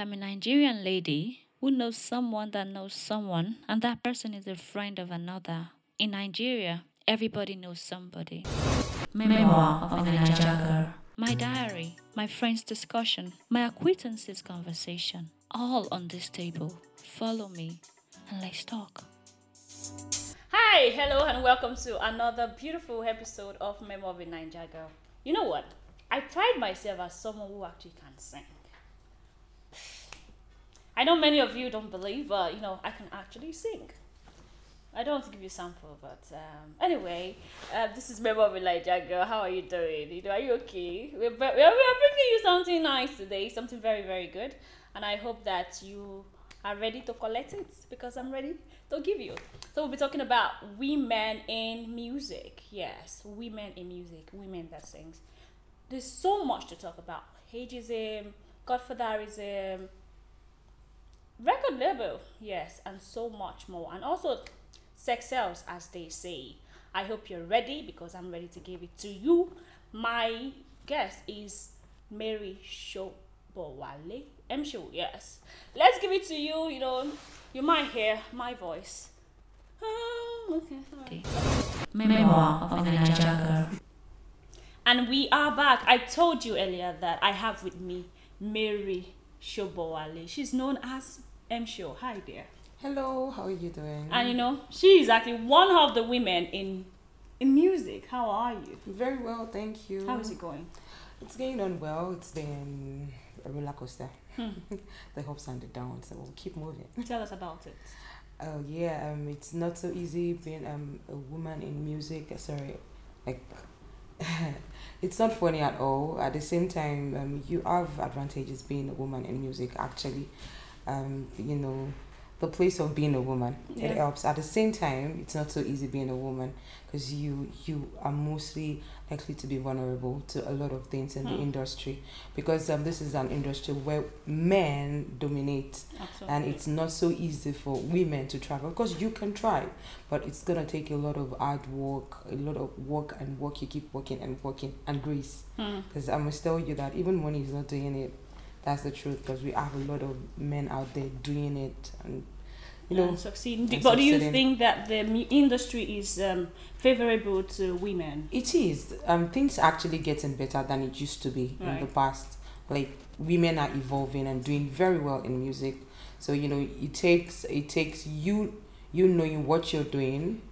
am a Nigerian lady who knows someone that knows someone, and that person is a friend of another. In Nigeria, everybody knows somebody. Memoir of a Nigeria girl. My diary, my friend's discussion, my acquaintances' conversation, all on this table. Follow me and let's talk. Hi, hello, and welcome to another beautiful episode of Memoir of a Nigeria Girl. You know what? I pride myself as someone who actually can sing. I know many of you don't believe, but you know, I can actually sing. I don't want to give you a sample, but um, anyway, uh, this is Memo Elijah Girl. How are you doing? You know, are you okay? We're, we are bringing you something nice today, something very, very good. And I hope that you are ready to collect it because I'm ready to give you. So we'll be talking about women in music. Yes, women in music, women that sings. There's so much to talk about. Ageism, godfatherism, record label, yes, and so much more. And also sex sells, as they say. I hope you're ready because I'm ready to give it to you. My guest is Mary Shobowale. M Show, yes. Let's give it to you. You know, you might hear my voice. Oh, okay, sorry. Memoir of a Nigeria girl. And we are back. I told you earlier that I have with me Mary Shobowale. She's known as M Show. Hi there. Hello, how are you doing? And you know, she is actually one of the women in in music. How are you? Very well, thank you. How is it going? It's going on well. It's been a roller coaster. Hmm. the ups and the downs. So we'll keep moving. Tell us about it. Oh yeah, um, it's not so easy being um a woman in music. Sorry, like. it's not funny at all. At the same time, um, you have advantages being a woman in music. Actually, um, you know, the place of being a woman. Yeah. It helps. At the same time, it's not so easy being a woman because you you are mostly likely to be vulnerable to a lot of things in the Hmm. industry because um, this is an industry where men dominate Absolutely. and it's not so easy for women to travel. Of course, you can try, but it's gonna take a lot of hard work, a lot of work and work. You keep working and working and grace. Hmm. Because I must tell you that even money is not doing it. That's the truth. Because we have a lot of men out there doing it, and you know, and succeeding. and but do you think that the industry is um, favorable to women? it is. Um, things are actually getting better than it used to be in the past. Like women are evolving and doing very well in music. So you know, it takes it takes you you knowing what you're doing,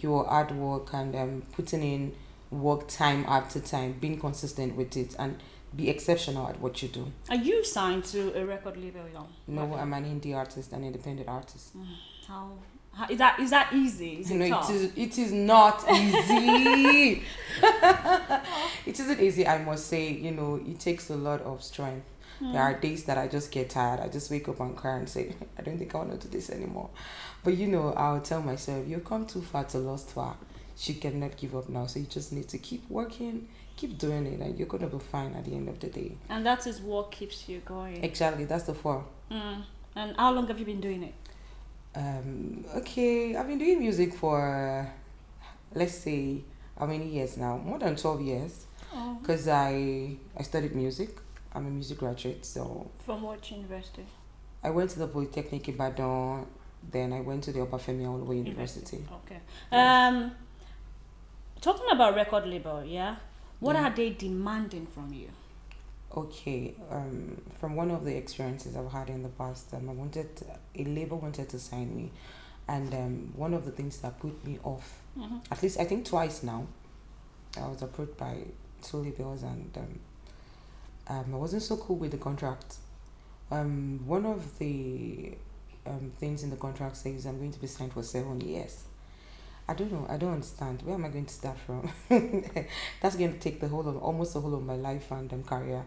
your hard work and um, putting in work time after time, being consistent with it, and be exceptional at what you do. Are you signed to a record label? Young? No, I'm an indie artist, an independent artist. Mm, how, how is that? Is that easy? Is it No, tough? it is. It is not easy. it isn't easy. I must say. You know, it takes a lot of strength. There mm. are days that I just get tired. I just wake up and cry and say, I don't think I want to do this anymore. But you know, I'll tell myself, you've come too far to lost far. You cannot give up now. So you just need to keep working, keep doing it, and you're gonna be fine at the end of the day. And that is what keeps you going. Exactly. That's the four. Mm. And how long have you been doing it? Um, okay, I've been doing music for, let's say, how many years now? More than 12 years. Oh. Because I, I studied music. I'm a music graduate. So From what university? I went to the Polytechnic Ibadan. Then I went to the Obafemi Awolowo University. Okay. Yes. Um, talking about record label, yeah. What Yeah. are they demanding from you? Okay, um, from one of the experiences I've had in the past, um, I wanted a label wanted to sign me, and um, one of the things that put me off, Mhm. at least I think twice now, I was approached by two labels, and um, um, I wasn't so cool with the contract. Um, one of the um, things in the contract says I'm going to be signed for seven years. I don't know. I don't understand. Where am I going to start from? That's going to take the whole of almost the whole of my life and um, career.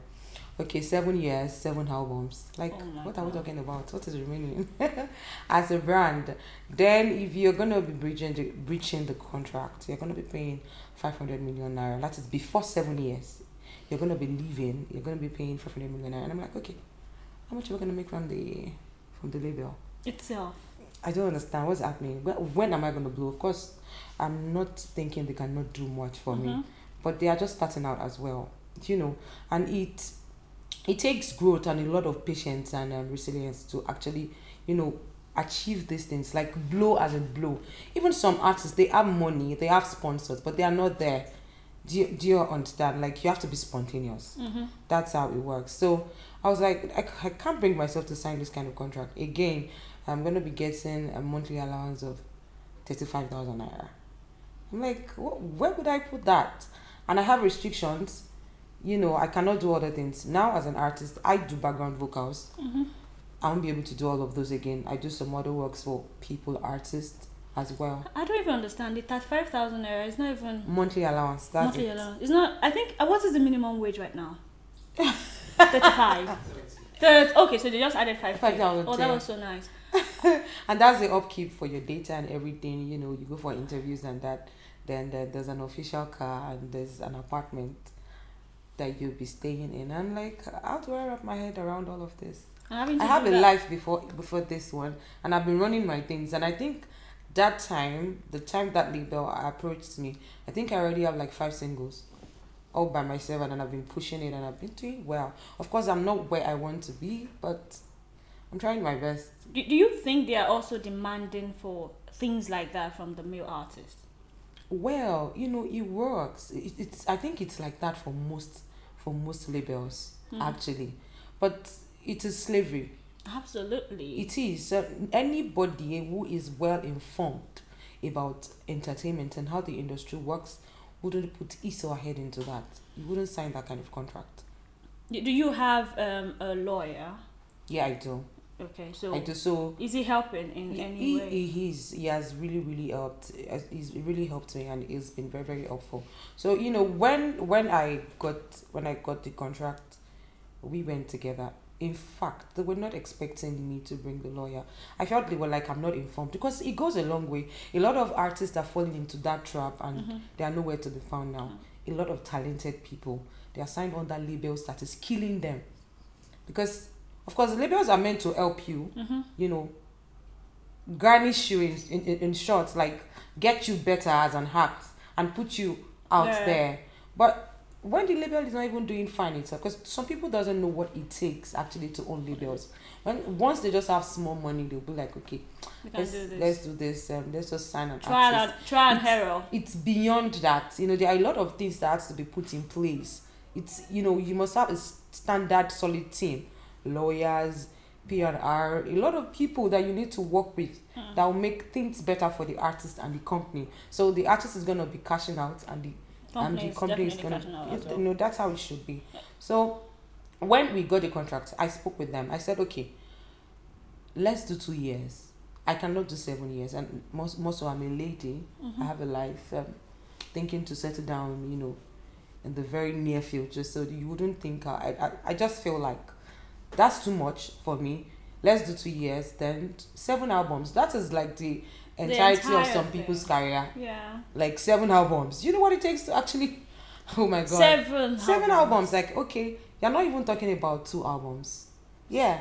Okay, seven years, seven albums. Like, Oh what are we talking about? What is remaining as a brand? Then, if you're gonna be breaching the, breaching the contract, you're gonna be paying five hundred million naira. That is before seven years. You're gonna be leaving. You're gonna be paying five hundred million naira. And I'm like, okay, how much are we gonna make from the from the label? Itself. I don't understand what's happening. When, when am I going to blow? Of course, I'm not thinking they cannot do much for me, Mhm. but they are just starting out as well, you know. And it, it takes growth and a lot of patience and um, resilience to actually, you know, achieve these things like blow as a blow. Even some artists, they have money, they have sponsors, but they are not there. Do you, do you understand? Like you have to be spontaneous. Mm-hmm. That's how it works. So I was like, I, I can't bring myself to sign this kind of contract again. I'm gonna be getting a monthly allowance of thirty-five thousand naira. I'm like, wh- where would I put that? And I have restrictions. You know, I cannot do other things now. As an artist, I do background vocals. Mm-hmm. I won't be able to do all of those again. I do some other works for people, artists as well. I don't even understand it. That five thousand naira is not even Monthly allowance. That's monthly it. allowance. It's not. I think. Uh, what is the minimum wage right now? Thirty-five. Third. Okay, so they just added five. Five thousand. Oh, that yeah. was so nice. and that's the upkeep for your data and everything you know you go for interviews and that then there, there's an official car and there's an apartment that you'll be staying in. And like how do i wrap my head around all of this. And i have a that- life before before this one and i've been running my things. And i think that time the time that label approached me i think i already have like five singles all by myself and then i've been pushing it and i've been doing well. Of course i'm not where i want to be but i'm trying my best Do, do you think they are also demanding for things like that from the male artist? Well, you know, it works. It, it's I think it's like that for most for most labels Hmm. actually, but it is slavery. Absolutely. It is uh, anybody who is well informed about entertainment and how the industry works wouldn't put his or her head into that. You wouldn't sign that kind of contract. Do do you have um, a lawyer? Yeah, I do. Okay, so. So is he helping in he, any way? he he's he has really really helped he's really helped me and he's been very very helpful so you know when when i got when i got the contract we went together in fact they were not expecting me to bring the lawyer i felt they were like i'm not informed because it goes a long way a lot of artists are falling into that trap and Mhm. they are nowhere to be found now a lot of talented people they are signed under labels that is killing them because of course the labels are meant to help you Mhm. you know, garnish you in, in, in short, like get you better as an act and put you out Yeah. there. But when the label is not even doing fine itself, because some people doesn't know what it takes actually to own labels. When once they just have small money, they'll be like, okay, let's do this. let's do this. Um, let's just sign an artist and trial and herald it's beyond that you know there are a lot of things that has to be put in place it's you know you must have a standard solid team lawyers P&R, a lot of people that you need to work with Mm. that will make things better for the artist and the company so the artist is going to be cashing out and the Company and is the company is gonna. well. you know that's how it should be so when we got the contract i spoke with them i said okay let's do two years i cannot do seven years and most most of i'm a lady Mhm. I have a life, um, thinking to settle down, you know, in the very near future. So you wouldn't think I, I, I just feel like that's too much for me. Let's do two years, then seven albums. That is like the entirety of entire some thing. people's career. Yeah. Like seven albums. You know what it takes to actually? Oh my god, Seven. seven albums. Like okay, you're not even talking about two albums. Yeah,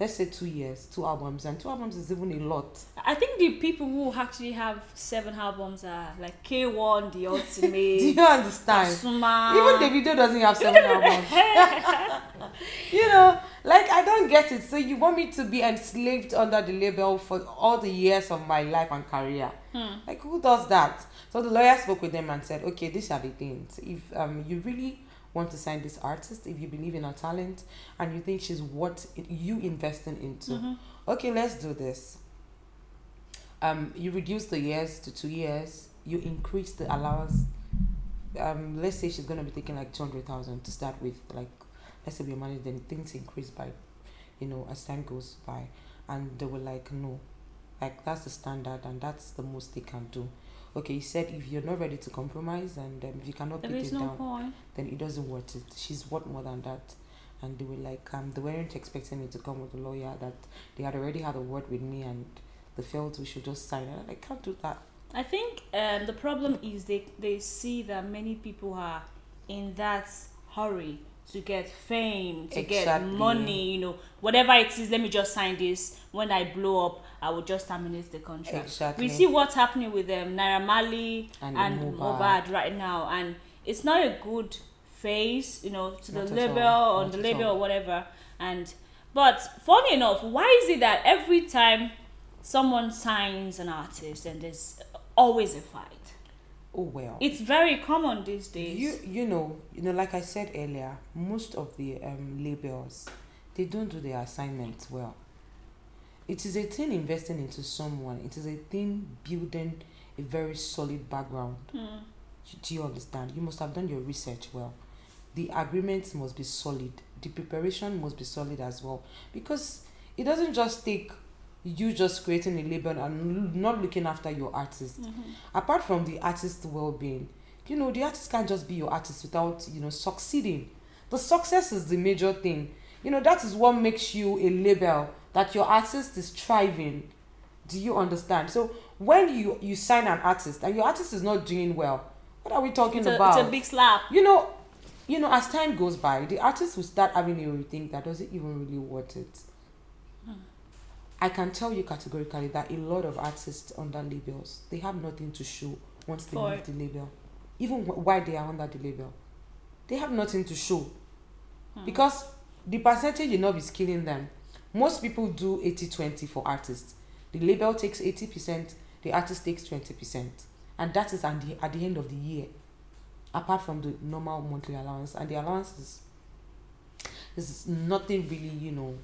let's say two years, two albums, and two albums is even a lot. I think the people who actually have seven albums are like K1, The Ultimate, Do you understand? Pasuma. Even Davido doesn't have seven albums. you know, like I don't get it. So you want me to be enslaved under the label for all the years of my life and career? Hmm. Like who does that? So the lawyer spoke with them and said, okay, these are the things. If um you really want to sign this artist, if you believe in her talent and you think she's what it, you investing into, Mhm. okay, let's do this. Um, you reduce the years to two years. You increase the allowance. Um, let's say she's gonna be taking like two hundred thousand to start with. Like, let's say we're managed, then things increase by, you know, as time goes by, and they were like, no, like that's the standard and that's the most they can do. Okay, he said if you're not ready to compromise and um, if you cannot There put it no down, point. then it doesn't worth it. She's worth more than that. And they were like, um, they weren't expecting me to come with a lawyer, that they had already had a word with me and they felt we should just sign it. I can't do that. I think um, the problem is they, they see that many people are in that hurry to get fame, to get money, you know, whatever it is, let me just sign this. When I blow up, I will just terminate the contract. Exactly. We see what's happening with them, Naira Marley And and. Mohbad right now, and it's not a good face, you know, to the Not at label all. Not the label or whatever. And but funny enough, why is it that every time someone signs an artist and there's always a fight? Oh well. It's very common these days. You you know you know like I said earlier, most of the um, labels they don't do their assignments well. It is a thing investing into someone. It is a thing building a very solid background. Mm. Do you understand? You must have done your research well. The agreements must be solid. The preparation must be solid as well. Because it doesn't just take you just creating a label and not looking after your artist. Mhm. Apart from the artist's well being, you know, the artist can't just be your artist without, you know, succeeding. The success is the major thing. You know, that is what makes you a label that your artist is thriving. Do you understand? So when you you sign an artist and your artist is not doing well, what are we talking It's a, about? it's a big slap. you know, you know, as time goes by, the artist will start having a rethink that doesn't even really worth it. I can tell you categorically that a lot of artists under labels they have nothing to show once they For- leave the label, even wh- while they are under the label, they have nothing to show Hmm. because the percentage enough is killing them. Most people do 80-20 for artists. The label takes eighty percent, the artist takes twenty percent, and that is at the at the end of the year. Apart from the normal monthly allowance, and the allowance is is nothing really, you know,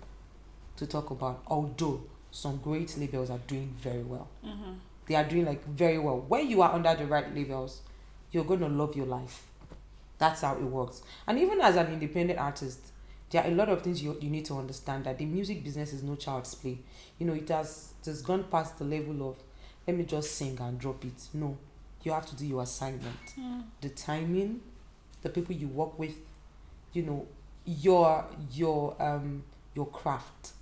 to talk about. Although some great labels are doing very well, Mhm. they are doing like very well. When you are under the right labels, you're gonna love your life. That's how it works. And even as an independent artist, there are a lot of things you, you need to understand that the music business is no child's play. You know, it has it has gone past the level of let me just sing and drop it. No, you have to do your assignment Mm. the timing, the people you work with, you know, your your um your craft,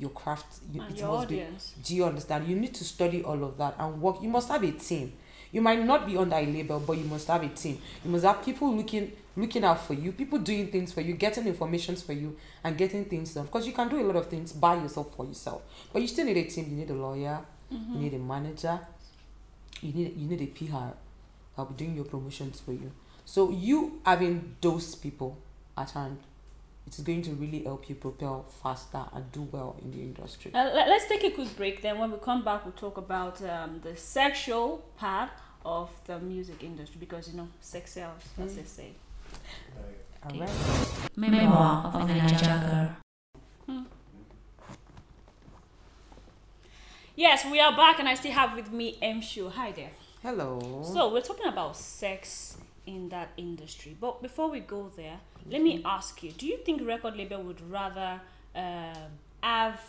your craft. You, And it your must be. Do you understand? You need to study all of that and work. You must have a team. You might not be under a label, but you must have a team. You must have people looking looking out for you, people doing things for you, getting informations for you, and getting things done. Because you can do a lot of things by yourself for yourself, but you still need a team. You need a lawyer. Mhm. You need a manager. You need you need a PR that'll be doing your promotions for you. So you having those people at hand, it is going to really help you propel faster and do well in the industry. Uh, let, us take a quick break. Then, when we come back, we'll talk about um, the sexual part of the music industry because you know, sex sells, as Mm. they say. All right. Memoir of a Niger girl. Yes, we are back, and I still have with me M. Show. Hi there. Hello. So we're talking about sex in that industry, but before we go there, let me ask you: Do you think record label would rather um, have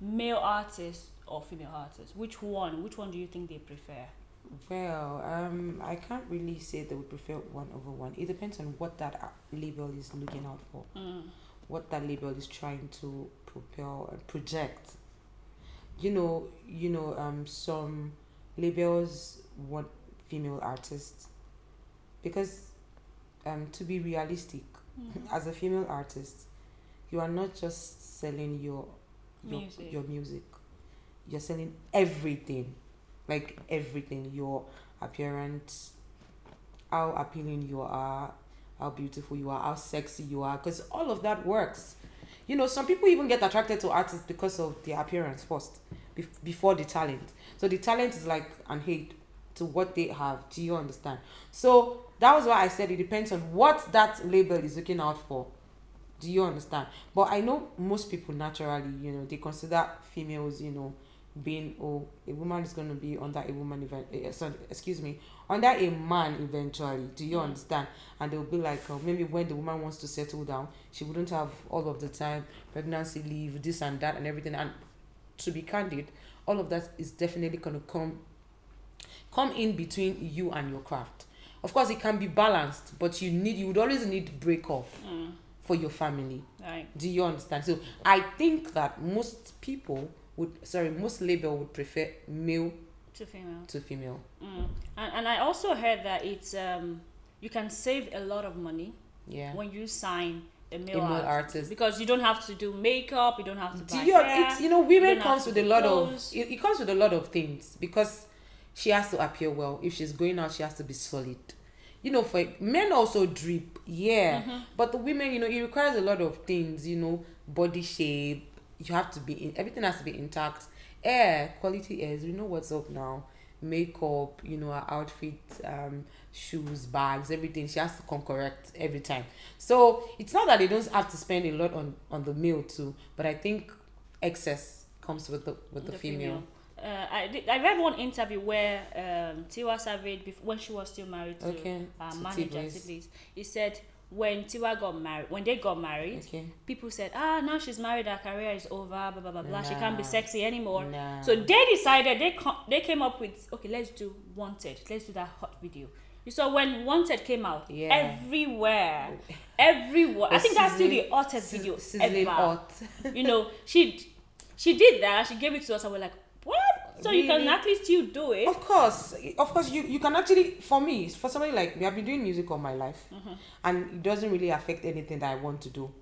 male artists or female artists? Which one? Which one do you think they prefer? Well, um, I can't really say they would prefer one over one. It depends on what that label is looking out for, Mm. what that label is trying to propel and project. You know, you know, um, some labels want female artists because, um, to be realistic, Mhm. as a female artist, you are not just selling your your Music. your music. You're selling everything, like everything. Your appearance, how appealing you are, how beautiful you are, how sexy you are, because all of that works. You know, some people even get attracted to artists because of their appearance first, bef- before the talent. So the talent is like an hate to what they have. Do you understand? So that was why I said it depends on what that label is looking out for. Do you understand? But I know most people naturally, you know, they consider females, you know, being oh a woman is going to be under a woman event eh, sorry, excuse me under a man eventually do you Mm. understand and they'll be like oh, maybe when the woman wants to settle down she wouldn't have all of the time pregnancy leave this and that and everything and to be candid all of that is definitely going to come come in between you and your craft of course it can be balanced but you need you would always need break off Mm. for your family Right. do you understand so i think that most people would sorry most label would prefer male To female. to female Mm. And, and I also heard that it's um you can save a lot of money yeah when you sign a a male, male artist. artist because you don't have to do makeup, you don't have to do buy you hair. it's you know women comes with a lot clothes. of it, it comes with a lot of things because she has to appear well if she's going out she has to be solid you know, for men also drip, yeah. Mm-hmm. But the women, you know, it requires a lot of things, you know, body shape. You have to be in everything has to be intact. Air, quality airs. We know what's up now. Makeup, you know, her outfit, um, shoes, bags, everything. She has to come correct every time. So it's not that they don't have to spend a lot on on the male too, but I think excess comes with the with the, female. Uh, I, did, I read one interview where um, Tiwa Savage, bef- when she was still married to Okay. to manager. Teebillz, he said when Tiwa got married, when they got married, Okay. people said, ah, now she's married, her career is over, blah, blah, blah, blah. She can't be sexy anymore. Nah. So they decided, they, com- they came up with, okay, let's do Wanted. Let's do that hot video. You saw when Wanted came out, Yeah. everywhere, everywhere. I think that's still the Sizzling- hottest video ever hot. you know, she she did that. She gave it to us, and we're like, So you can Really? actually still do it. Of course, of course, you, you can actually, for me, for somebody like me, I've been doing music all my life, Mm-hmm. and it doesn't really affect anything that I want to do.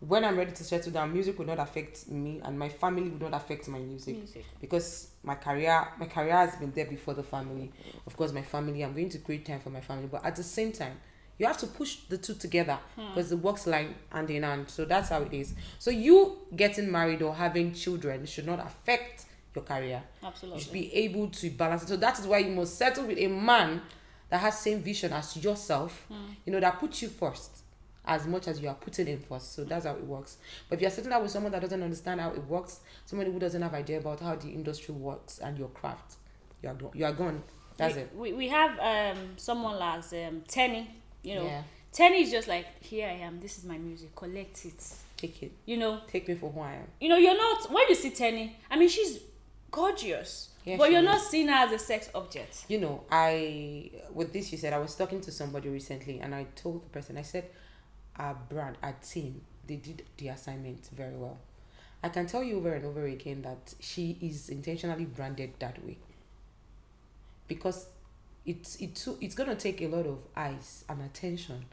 When I'm ready to settle down, music will not affect me, and my family will not affect my music Music. because my career, my career has been there before the family. Of course, my family, I'm going to create time for my family, but at the same time, you have to push the two together because the works line hand in hand. So that's how it is. So you getting married or having children should not affect your career Absolutely. you should be able to balance it. So that is why you must settle with a man that has same vision as yourself. You know that puts you first as much as you are putting in first. So that's how it works. But if you're sitting down with someone that doesn't understand how it works, somebody who doesn't have idea about how the industry works and your craft, you are go- you are gone. That's we, it. We, we have um someone like um Teni. You know, Yeah. Teni is just like here I am. This is my music. Collect it. Take it. You know, Take me for who I am. you know. You're not when you see Teni. I mean, she's gorgeous, Yeah, but you're is. not seen as a sex object. you know, I with this you said I was talking to somebody recently and I told the person I said our brand, our team, they did the assignment very well. I can tell you over and over again that she is intentionally branded that way. Because it's it's it's gonna take a lot of eyes and attention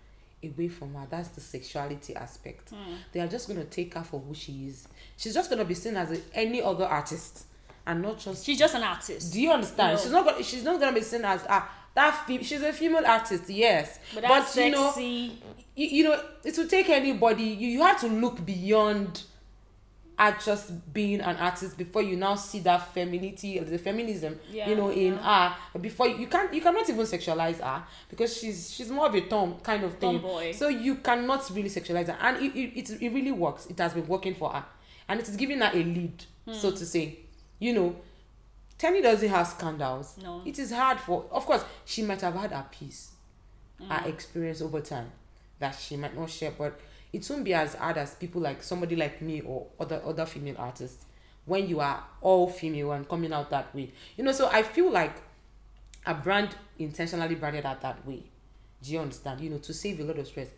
away from her. That's the sexuality aspect. Hmm. They are just gonna take her for who she is. She's just gonna be seen as a, any other artist and not just She's just an artist. do you understand? No. She's not gonna she's not gonna be seen as ah that fe- she's a female artist, yes. But that's you know sexy. you, you know it will take anybody you, you have to look beyond at just being an artist before you now see that femininity the feminism Yeah, you know in yeah. her before you, can't you cannot even sexualize her because she's she's more of a tom kind of thing Tomboy. so you cannot really sexualize her and it, it, it, it really works it has been working for her and it is giving her a lead so Hmm. to say you know Teni doesn't have scandals. No. it is hard for of course she might have had her peace Mm. her experience over time that she might not share but it won't be as hard as people like somebody like me or other other female artists. When you are all female and coming out that way. You know so i feel like a brand intentionally branded out that way. Do you understand? You know to save a lot of stress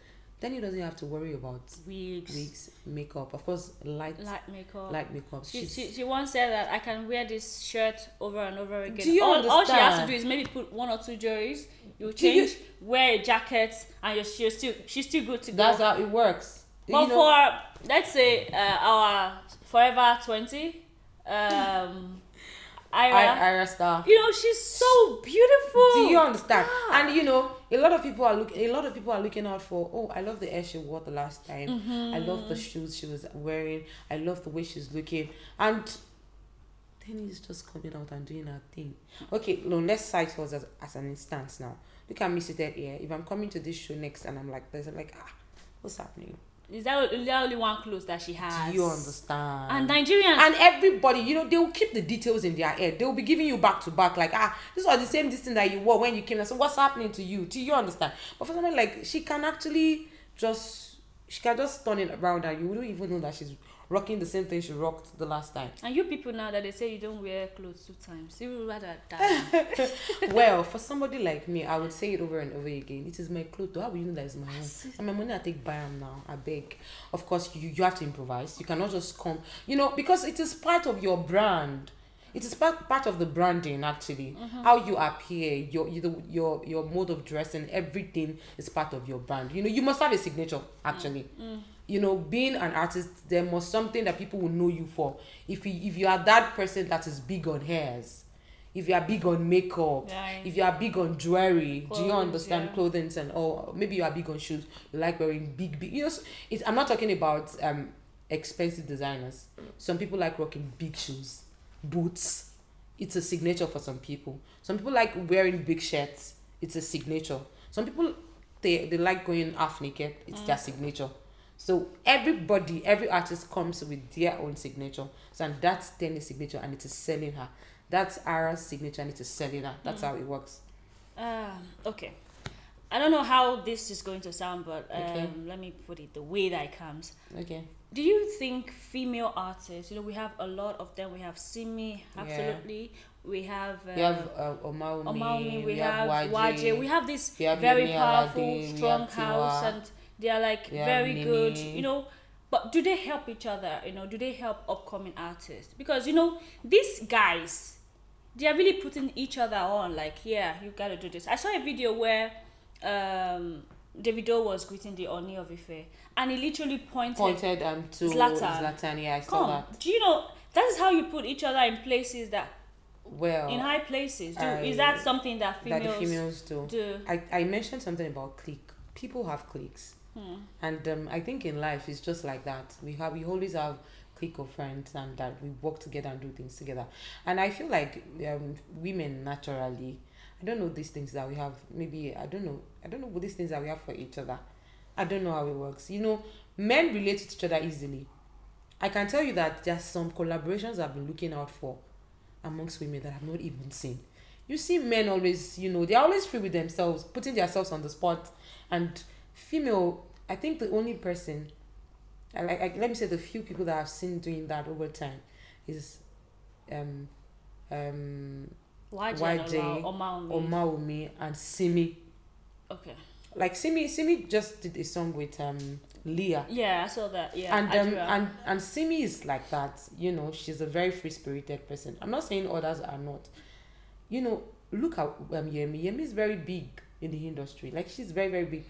then he doesn't have to worry about Wigs, wigs makeup of course light light makeup. light makeup She, she, she once said that I can wear this shirt over and over again. Do you all, all she has to do is maybe put one or two jewelries. You Do you- change, wear a jacket, and you're, she's still she's still good to go. that's how it works but you know, for let's say uh, our forever twenty, um, Ayra, I, Ayra Starr. you know she's so beautiful. Do you understand? Yeah. And you know, a lot of people are look. A lot of people are looking out for. Oh, I love the hair she wore the last time. I love Mm-hmm. the shoes she was wearing. I love the way she's looking. And then he's just coming out and doing her thing. Okay, no, let's cite us as, as an instance now. Look at me seated here. If I'm coming to this show next and I'm like this, I'm like, ah, what's happening? Is that is that only one clothes that she has? Do you understand? And Nigerians, and everybody, you know, they will keep the details in their head. They will be giving you back to back, like, ah, this was the same distance that you wore when you came. So what's happening to you? Do you understand? But for someone like she can actually just she can just turn it around and you wouldn't even know that she's rocking the same thing she rocked the last time. and you people now that they say you don't wear clothes two times, you would rather die. well, for somebody like me, I would say it over and over again. It is my clothes. How will you know that it's my own? And my money I take buy them now. I beg. Of course, you, you have to improvise. You cannot just come. You know, because it is part of your brand. It is part, part of the branding actually. Mm-hmm. How you appear, your you, the, your your mode of dressing, everything is part of your brand. You know, you must have a signature actually. Mm, mm. You know, being an artist, there must something that people will know you for. If you if you are that person that is big on hairs, if you are big on makeup, Yeah. if you are big on jewelry, do you understand yeah. clothing and or maybe you are big on shoes, you like wearing big big you know it's, I'm not talking about um expensive designers. Some people like rocking big shoes, boots. It's a signature for some people. Some people like wearing big shirts. It's a signature. Some people they they like going half naked. It's their signature. So everybody, every artist comes with their own signature. So and that's Teni's signature and it is selling her. That's Ayra's signature and it is selling her. That's how it works. Um, okay. I don't know how this is going to sound, but um, Okay. let me put it the way that it comes. Okay. Do you think female artists, you know, we have a lot of them. We have Simi, Yeah. absolutely. We have, uh, We have uh, Omawumi, Omawumi, we, we have have Waje. We have this we have very powerful, strong house, and they are like very good, you know. But do they help each other? You know, do they help upcoming artists? Because you know, these guys, they are really putting each other on. Like, yeah, you gotta do this. I saw a video where um, Davido was greeting the Oni of Ife, and he literally pointed. pointed um to Zlatan. Zlatan. Yeah, I saw Come, that. do you know that is how you put each other in places that Well, in high places? Do, I- is that something that that females, the females do. do? I, I mentioned something about clique. People have cliques. Hmm. And um, I think in life it's just like that. We have we always have clique of friends and that we work together and do things together. And I feel like um, women naturally, I don't know these things that we have. Maybe I don't know. I don't know what these things that we have for each other. I don't know how it works. You know, men relate to each other easily. I can tell you that there's some collaborations I've been looking out for amongst women that I've not even seen. You see men always, you know, they're always free with themselves, putting themselves on the spot. And female, I think the only person, I like, I, let me say the few people that I've seen doing that over time is um, um, Waje, Waje, or Maumi. Omawumi and Simi. Okay. Like Simi, Simi just did a song with um, Leah. Yeah, I saw that. Yeah. and um, and and Simi is like that. You know, she's a very free spirited person. I'm not saying others are not. You know, look at um, Yemi. Yemi is very big in the industry. Like she's very very big.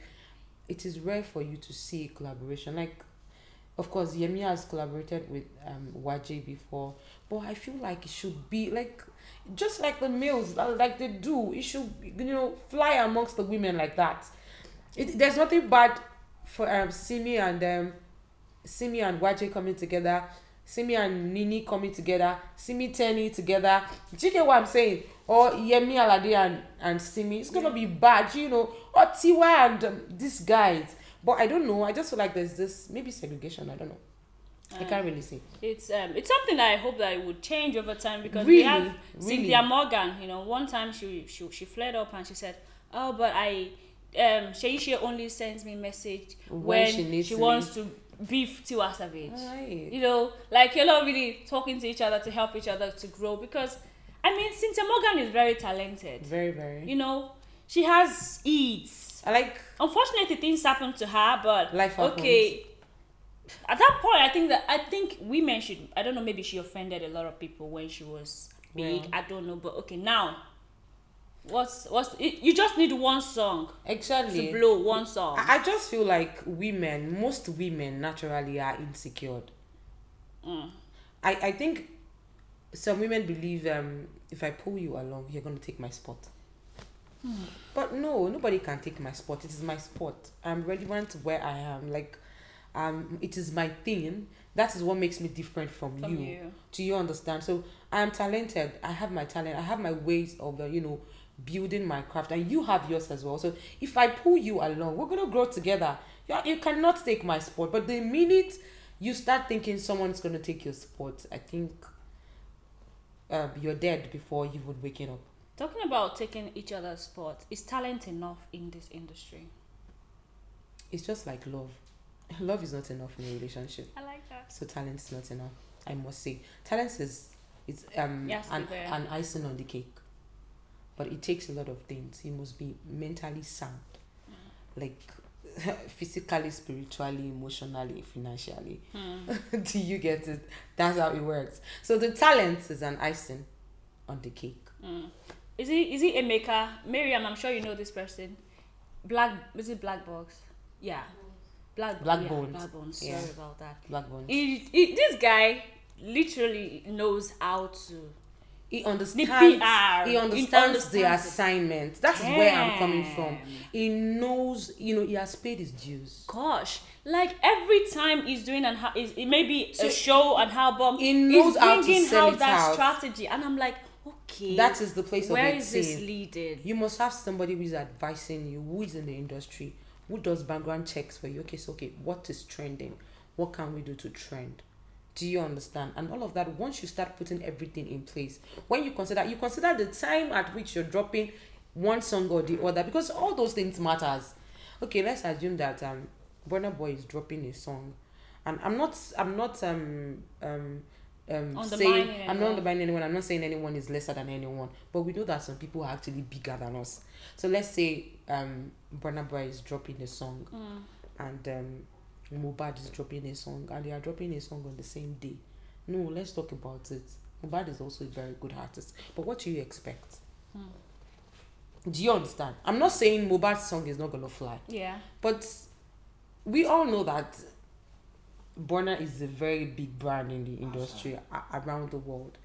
It is rare for you to see collaboration. Like, of course, Yemi has collaborated with um Waje before, but I feel like it should be like just like the males uh, like they do. It should you know fly amongst the women like that. It, there's nothing bad for um Simi and um Simi and Waje coming together, Simi and Nini coming together, Simi Tenny together. Do you get what I'm saying? Or Yemi Alade and, and Simi. It's gonna be bad, you know. Or Tiwa and um, these guys. But I don't know. I just feel like there's this maybe segregation. I don't know. I Um, can't really say. It's um it's something that I hope that it would change over time because Really? we have Really? Cynthia Morgan. You know, one time she she she flared up and she said, "Oh, but I um Sheisha only sends me message When when, she she, needs me." wants to beef Tiwa Savage." Right. You know, like you're not really talking to each other to help each other to grow because I mean Cynthia Morgan is very talented. Very, very. You know, she has eats. I like Unfortunately, things happen to her, but Life happens. okay. At that point, I think that I think women should. I don't know. Maybe she offended a lot of people when she was big. Yeah. I don't know, but okay. Now, what's what's it, you just need one song exactly. to blow one song. I just feel like women, most women naturally are insecure. Mm. I, I think some women believe um if I pull you along, you're gonna take my spot. But no, nobody can take my spot. It is my spot. I'm relevant to where I am. Like, um, it is my thing. That is what makes me different from, From you. you. Do you understand? So I am talented. I have my talent. I have my ways of uh, you know building my craft, and you have yours as well. So if I pull you along, we're gonna grow together. You, you cannot take my spot. But the minute you start thinking someone's gonna take your spot, I think uh, you're dead before you would waking up. Talking about taking each other's spot, is talent enough in this industry? It's just like love. Love is not enough in a relationship. I like that. So talent is not enough. I must say, talent is it's um Yes, an, an icing on the cake, but it takes a lot of things. You must be mentally sound, like physically, spiritually, emotionally, financially. Hmm. Do you get it? That's how it works. So the talent is an icing on the cake. Mm. Is he is he Emeka? Miriam, I'm sure you know this person. Black is it Black Box? Yeah. Black Black yeah, Bones. Blaqbonez. Yeah. Sorry about that. Blaqbonez. He, he, this guy literally knows how to he understands PR, he he understands the assignment. That's where i'm coming from. He knows you know he has paid his dues. Gosh, like every time he's doing an ha- is it may be So a show an album, he knows how to sell out it that out. strategy, and I'm like, okay, that is the place where of is this leading? you must have somebody who is advising you who is in the industry who does background checks for you. Okay so okay what is trending? What can we do to trend do you understand? And all of that once you start putting everything in place when you consider you consider the time at which you're dropping one song or the other because all those things matters. Okay let's assume that um Burna Boy is dropping a song and i'm not i'm not um um um saying i'm not undermining anyone i'm not saying anyone is lesser than anyone but we know that some people are actually bigger than us. So let's say um Burna Boy is dropping a song Mm. and um Mohbad is dropping a song and they are dropping a song on the same day. No, let's talk about it. Mohbad is also a very good artist. But what do you expect? Hmm. Do you understand? I'm not saying Mohbad's song is not gonna fly, Yeah, but we all know that Burna is a very big brand in the industry a- around the world.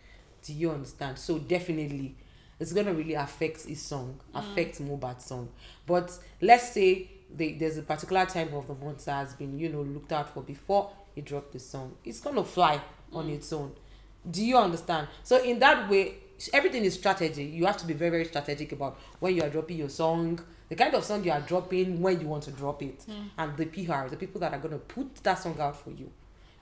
Do you understand? So definitely, it's gonna really affect his song, hmm. affect Mohbad's song. But let's say they, there's a particular time of the month that has been, you know, looked out for before he dropped the song. It's gonna fly on mm. its own. Do you understand? So in that way, everything is strategy. You have to be very, very strategic about when you are dropping your song, the kind of song you are dropping, when you want to drop it, mm. and the PR, the people that are gonna put that song out for you.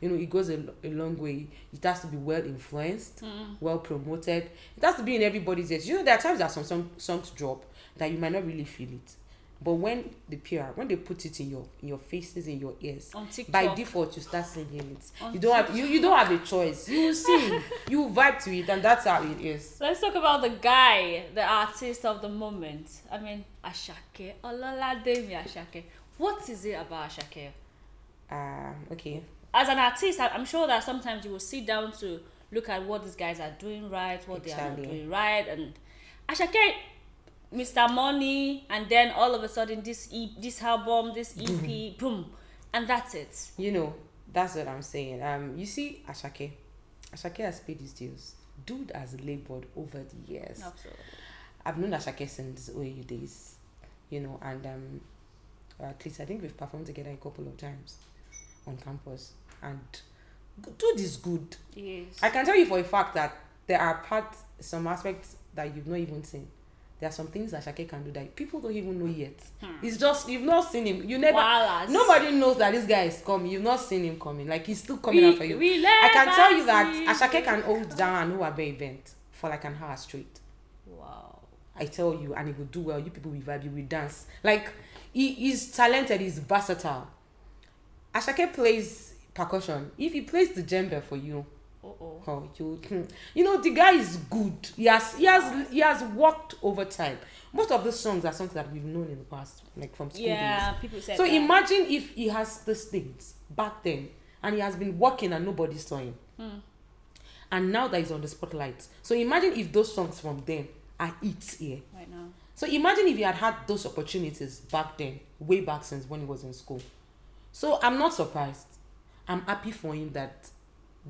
You know, it goes a, a long way. It has to be well influenced, mm. well promoted. It has to be in everybody's ears. You know, there are times that some song, songs drop that you might not really feel it. But when the PR, when they put it in your in your faces, in your ears, on by default you start singing it. On You don't have you, you don't have a choice. You will sing, you will vibe to it, and that's how it is. Let's talk about the guy, the artist of the moment. I mean, Asake, Olalademi Asake. What is it about Asake? Um, okay. As an artist, I'm sure that sometimes you will sit down to look at what these guys are doing right, what they are doing right, and Asake, Mr. Money, and then all of a sudden this e- this album, this EP, boom, and that's it. You know, that's what I'm saying. Um, you see, Asake, Asake has paid his dues. Dude has labored over the years. Absolutely. I've known Asake since OAU days, you know, and um, at least I think we've performed together a couple of times on campus. And dude is good. Yes. I can tell you for a fact that there are parts, some aspects that you've not even seen. There are some things that Ashake can do that people don't even know yet. Hmm. It's just you've not seen him. You never. Wallace. Nobody knows that this guy is coming. You've not seen him coming. Like he's still coming we, after you. We I can tell you that Ashake can hold down an Uabe event for like an hour straight. Wow. I tell you, and he will do well. You people will vibe, you will dance. Like he is talented, he's versatile. Ashake plays percussion. If he plays the djembe for you, Uh oh. oh you you know the guy is good. He has he has he has worked over time. Most of the songs are songs that we've known in the past, like from school Yeah, people days. said So that. imagine if he has these things back then and he has been working and nobody saw him. Hmm. And now that he's on the spotlight. So imagine if those songs from then are hits here. right now. So imagine if he had had those opportunities back then, way back since when he was in school. So I'm not surprised. I'm happy for him that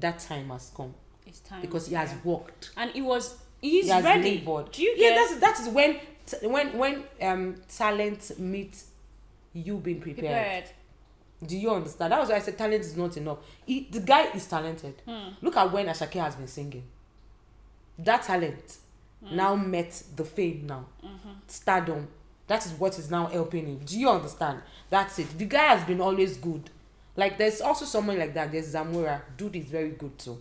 that time has come It's time because he has yeah. worked. and he was he's he has ready. labored. Do you yeah, get that's that is when t- when when um talent meets you being prepared. prepared? Do you understand? That was why I said talent is not enough. He, the guy is talented. Hmm. Look at when Ashake has been singing. That talent Hmm. now met the fame now. Mm-hmm. Stardom. That is what is now helping him. Do you understand? That's it. The guy has been always good. Like there's also someone like that. There's Zamora. Dude is very good too.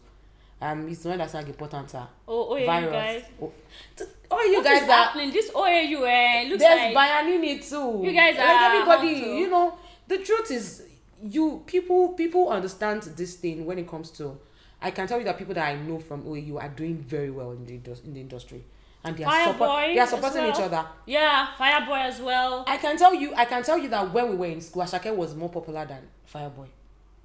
Um, he's the one that sang important uh, Oh, oh yeah, you guys. Oh, t- oh, you What guys is are happening? This OAU eh, looks there's like Bayanini too. You guys like are everybody. hot too. You know, the truth is, you people people understand this thing when it comes to. I can tell you that people that I know from OAU are doing very well in the in the industry, and they are Fireboy support they are supporting each well. other. yeah, Fireboy as well. I can tell you, I can tell you that when we were in school, Ashake was more popular than Fireboy.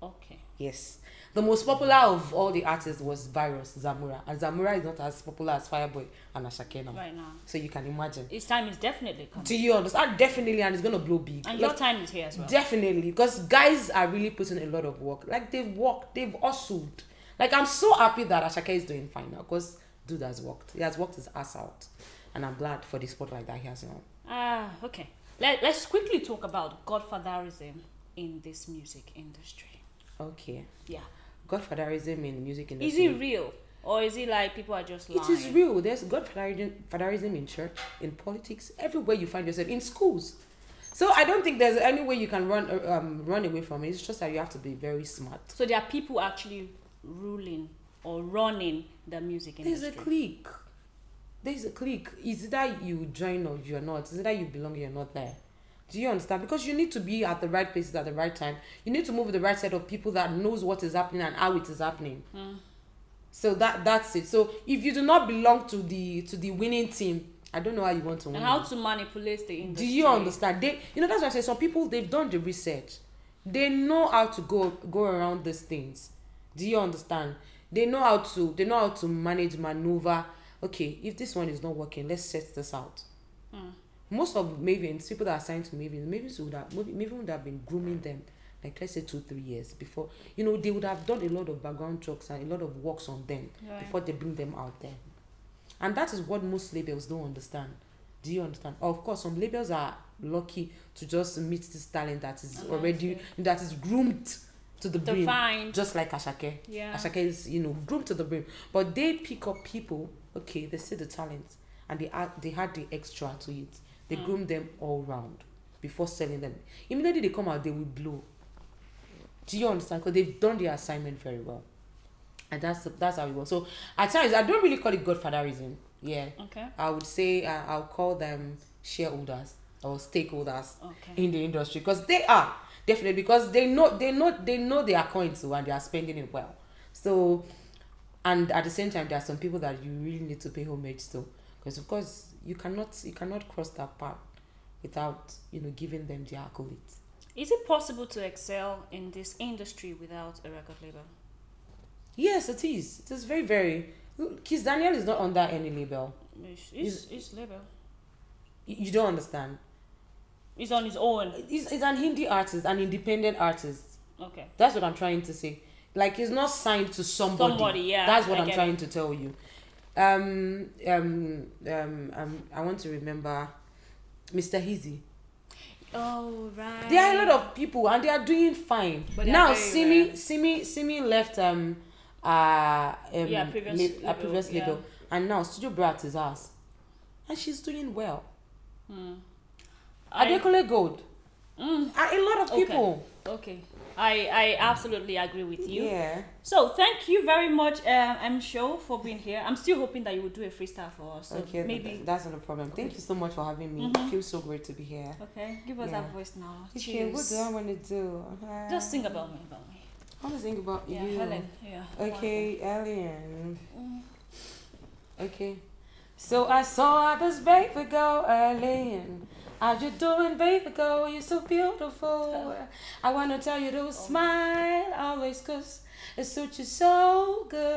Okay. Yes. The most popular of all the artists was Virus, Zamura. And Zamura is not as popular as Fireboy and Asake now. Right now, So you can imagine. his time is definitely coming, Do you understand? Definitely, and it's going to blow big. and Like, your time is here as well. Definitely, because guys are really putting a lot of work. Like they've worked, they've hustled. Like I'm so happy that Asake is doing fine now because dude has worked. He has worked his ass out, and I'm glad for the spotlight that he has now. Ah, okay. Let, let's quickly talk about godfatherism in this music industry. Okay. Yeah. Godfatherism in the music Is it real? Or is it like people are just lying? It is real. There's godfatherism in church, in politics, everywhere you find yourself, in schools. So I don't think there's any way you can run uh, um, run away from it. It's just that you have to be very smart. So there are people actually ruling or running the music industry. There's a clique. There's a clique. Is that you join or you're not? Is it that you belong or you're not there? Do you understand? Because you need to be at the right places at the right time. You need to move with the right set of people that knows what is happening and how it is happening. Mm. So that that's it. So if you do not belong to the to the winning team, I don't know how you want to win. and how to manipulate the do industry. you understand? They you know that's why I say some people they've done the research. They know how to go go around these things. Do you understand? They know how to they know how to manage maneuver. Okay, if this one is not working, let's set this out. Mm. Most of Mavin's, people that are assigned to Mavin's, Mavin's would have Mavin would have been grooming them like let's say two, three years before. You know, they would have done a lot of background checks and a lot of works on them Right. before they bring them out there. And that is what most labels don't understand. Do you understand? Of course, some labels are lucky to just meet this talent that is already that's groomed to the brim, Defined. just like Asake. Yeah. Asake is you know groomed to the brim, but they pick up people. Okay, they see the talent and they add they had the extra to it. They Mm. groom them all round before selling them. Immediately they come out, they will blow. Do you understand? Because they've done their assignment very well, and that's that's how it was. So at times I don't really call it godfatherism. Yeah, Okay. I would say uh, I'll call them shareholders or stakeholders Okay. in the industry because they are definitely because they know they know they know their coins too and they are spending it well. So, and at the same time, there are some people that you really need to pay homage to because of course you cannot you cannot cross that path without you know giving them the accolades. Is it possible to excel in this industry without a record label? Yes, it is. It is very very. Kizz Daniel is not under any label. It's, it's, it's label. You don't understand. He's on his own. He's, he's an indie artist, an independent artist. Okay. That's what I'm trying to say. Like he's not signed to somebody. Somebody, yeah, That's what I I'm get trying to tell you. Um, um, um, um, I want to remember Mr. Hizzy. Oh right. There are a lot of people and they are doing fine. But are now Simi, rare. Simi, Simi left um, uh, um, Yeah, previous lab- a label, previous yeah. label, and now Studio Brat is ours, and she's doing well. Hmm. I- Adekunle Gold, Mm, uh, a lot of Okay. people. okay. I, I absolutely agree with you. Yeah. So thank you very much, um, M Show, for being here. I'm still hoping that you will do a freestyle for us. So okay, maybe. th- that's not a problem. Thank you so much for having me. Mhm. It feels so great to be here. Okay, give us Yeah. that voice now. Okay, what do I want to do? Uh, Just sing about me, about me. I want to think about Yeah, you. Helen. Yeah. Okay, Alien. Mm. Okay. So I saw this baby girl early how you doing, baby girl? You're so beautiful. I wanna tell you to oh smile always, cause it suits you so good.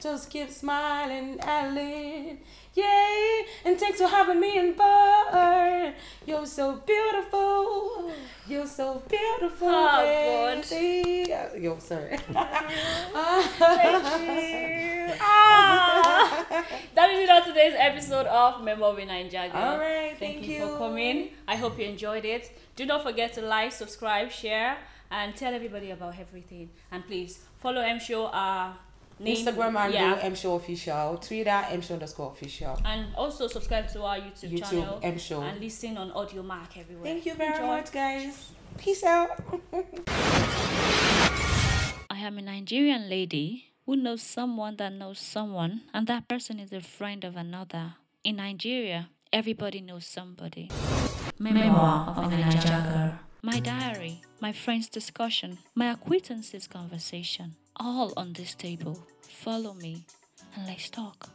Just keep smiling, Ellen. Yay! And thanks for having me in board. You're so beautiful. You're so beautiful, Oh, God. baby. Uh, Yo, sorry. ah! That is it on today's episode of Memory Nigeria. All right, Thank, thank you. for coming. I hope you enjoyed it. Do not forget to like, subscribe, share, and tell everybody about everything. And please follow M Show. Uh, name, Instagram handle yeah, M Show Official, Twitter M Show underscore Official, and also subscribe to our YouTube, YouTube channel M Show. and listen on Audiomack everywhere. Thank you very Enjoy. much, guys. Peace out. I am a Nigerian lady who knows someone that knows someone, and that person is a friend of another. In Nigeria, everybody knows somebody. Memoir of a Niger girl. My diary, my friend's discussion, my acquaintances' conversation, all on this table. Follow me and let's talk.